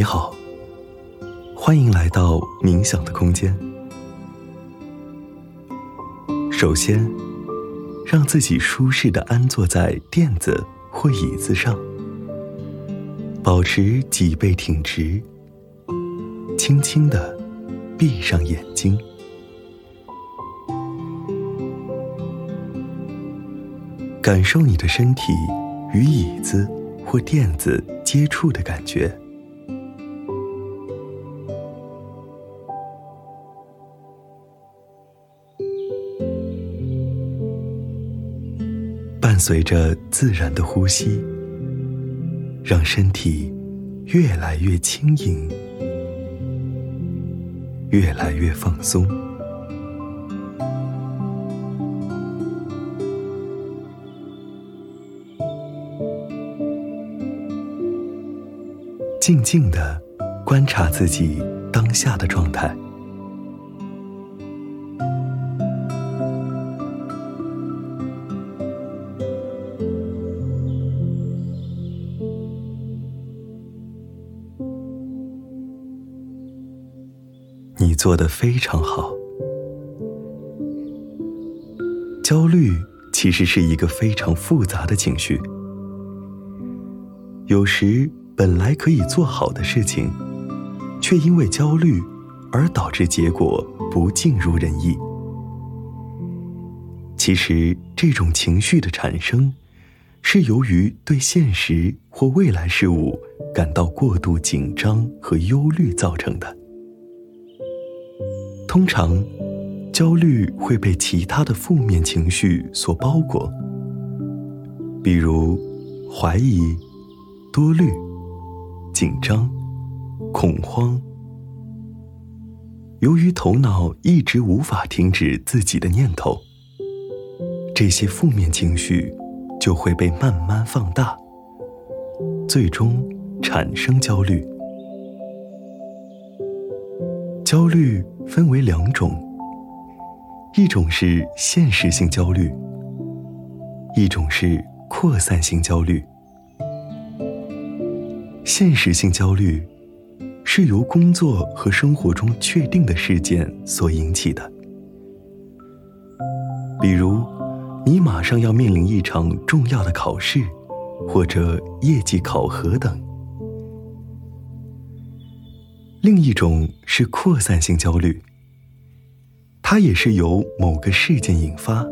你好，欢迎来到冥想的空间。首先，让自己舒适的安坐在垫子或椅子上，保持脊背挺直，轻轻的闭上眼睛，感受你的身体与椅子或垫子接触的感觉。随着自然的呼吸，让身体越来越轻盈，越来越放松。静静的观察自己当下的状态。做得非常好。焦虑其实是一个非常复杂的情绪，有时本来可以做好的事情，却因为焦虑而导致结果不尽如人意。其实这种情绪的产生，是由于对现实或未来事物感到过度紧张和忧虑造成的。通常，焦虑会被其他的负面情绪所包裹，比如怀疑、多虑、紧张、恐慌。由于头脑一直无法停止自己的念头，这些负面情绪就会被慢慢放大，最终产生焦虑。焦虑分为两种，一种是现实性焦虑，一种是扩散性焦虑。现实性焦虑是由工作和生活中确定的事件所引起的，比如你马上要面临一场重要的考试，或者业绩考核等。另一种是扩散性焦虑，它也是由某个事件引发，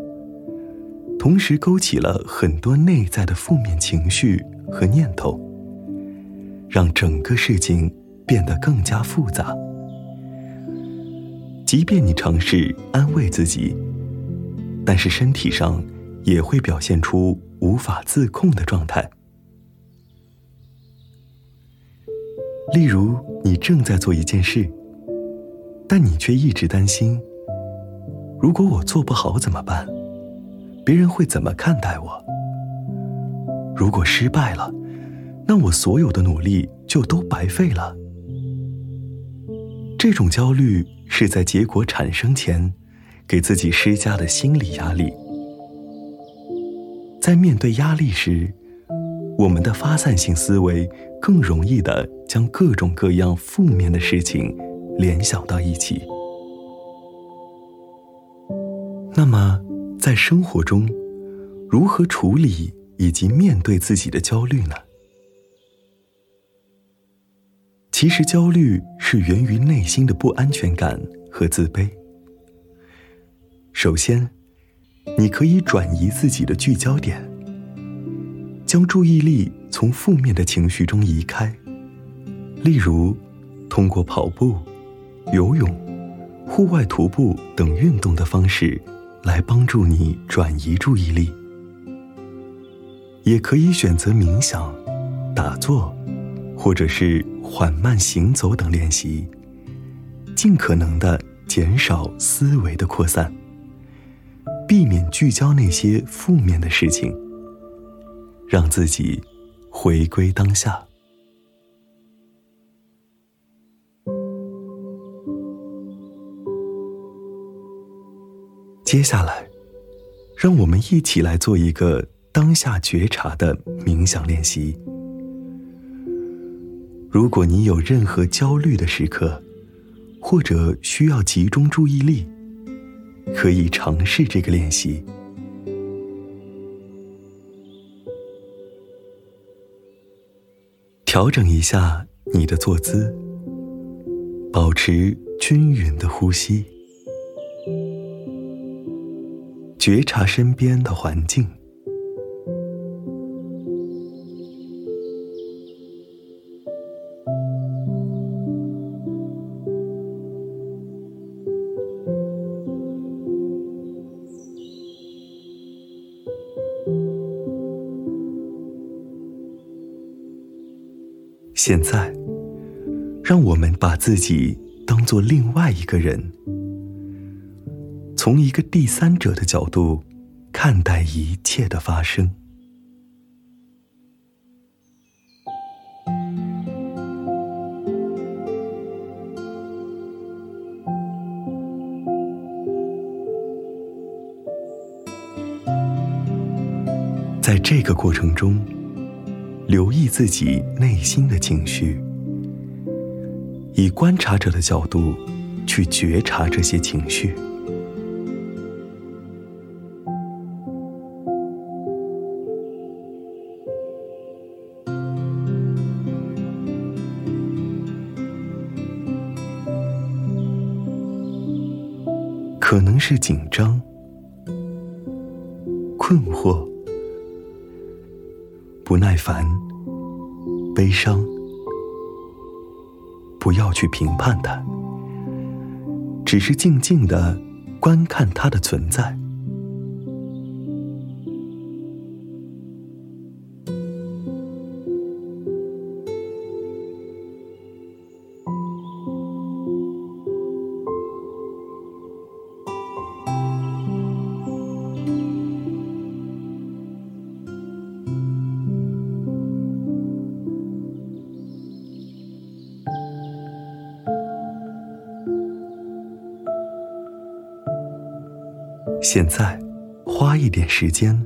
同时勾起了很多内在的负面情绪和念头，让整个事情变得更加复杂。即便你尝试安慰自己，但是身体上也会表现出无法自控的状态。例如，你正在做一件事，但你却一直担心：如果我做不好怎么办？别人会怎么看待我？如果失败了，那我所有的努力就都白费了。这种焦虑是在结果产生前，给自己施加的心理压力。在面对压力时，我们的发散性思维。更容易的将各种各样负面的事情联想到一起。那么，在生活中，如何处理以及面对自己的焦虑呢？其实，焦虑是源于内心的不安全感和自卑。首先，你可以转移自己的聚焦点。将注意力从负面的情绪中移开，例如通过跑步、游泳、户外徒步等运动的方式来帮助你转移注意力。也可以选择冥想、打坐，或者是缓慢行走等练习，尽可能的减少思维的扩散，避免聚焦那些负面的事情。让自己回归当下。接下来，让我们一起来做一个当下觉察的冥想练习。如果你有任何焦虑的时刻，或者需要集中注意力，可以尝试这个练习。调整一下你的坐姿，保持均匀的呼吸，觉察身边的环境。现在，让我们把自己当做另外一个人，从一个第三者的角度看待一切的发生。在这个过程中。留意自己内心的情绪，以观察者的角度去觉察这些情绪，可能是紧张、困惑。不耐烦、悲伤，不要去评判它，只是静静的观看它的存在。现在，花一点时间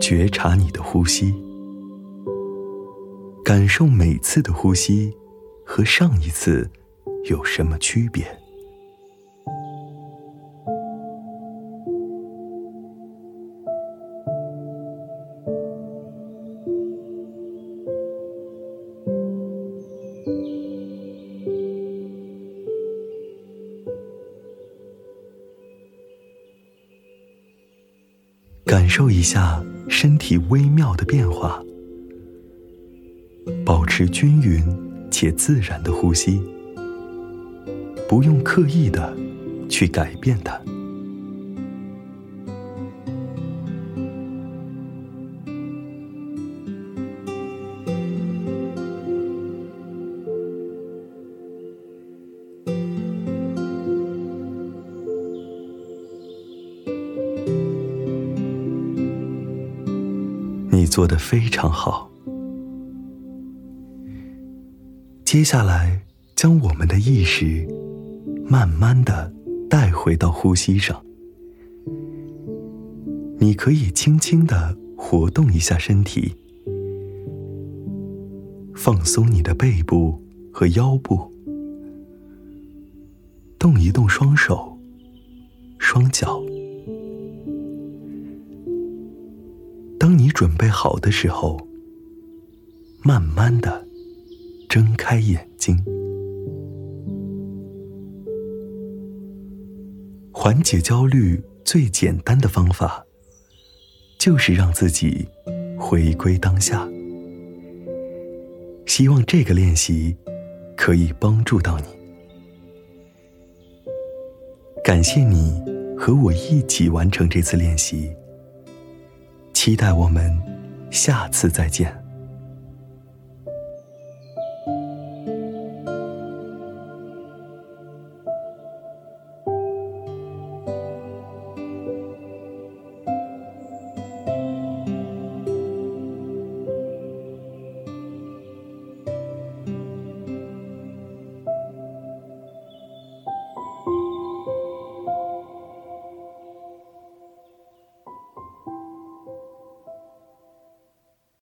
觉察你的呼吸，感受每次的呼吸和上一次有什么区别。感受一下身体微妙的变化，保持均匀且自然的呼吸，不用刻意的去改变它。你做的非常好。接下来，将我们的意识慢慢的带回到呼吸上。你可以轻轻的活动一下身体，放松你的背部和腰部，动一动双手、双脚。准备好的时候，慢慢的睁开眼睛。缓解焦虑最简单的方法，就是让自己回归当下。希望这个练习可以帮助到你。感谢你和我一起完成这次练习。期待我们下次再见。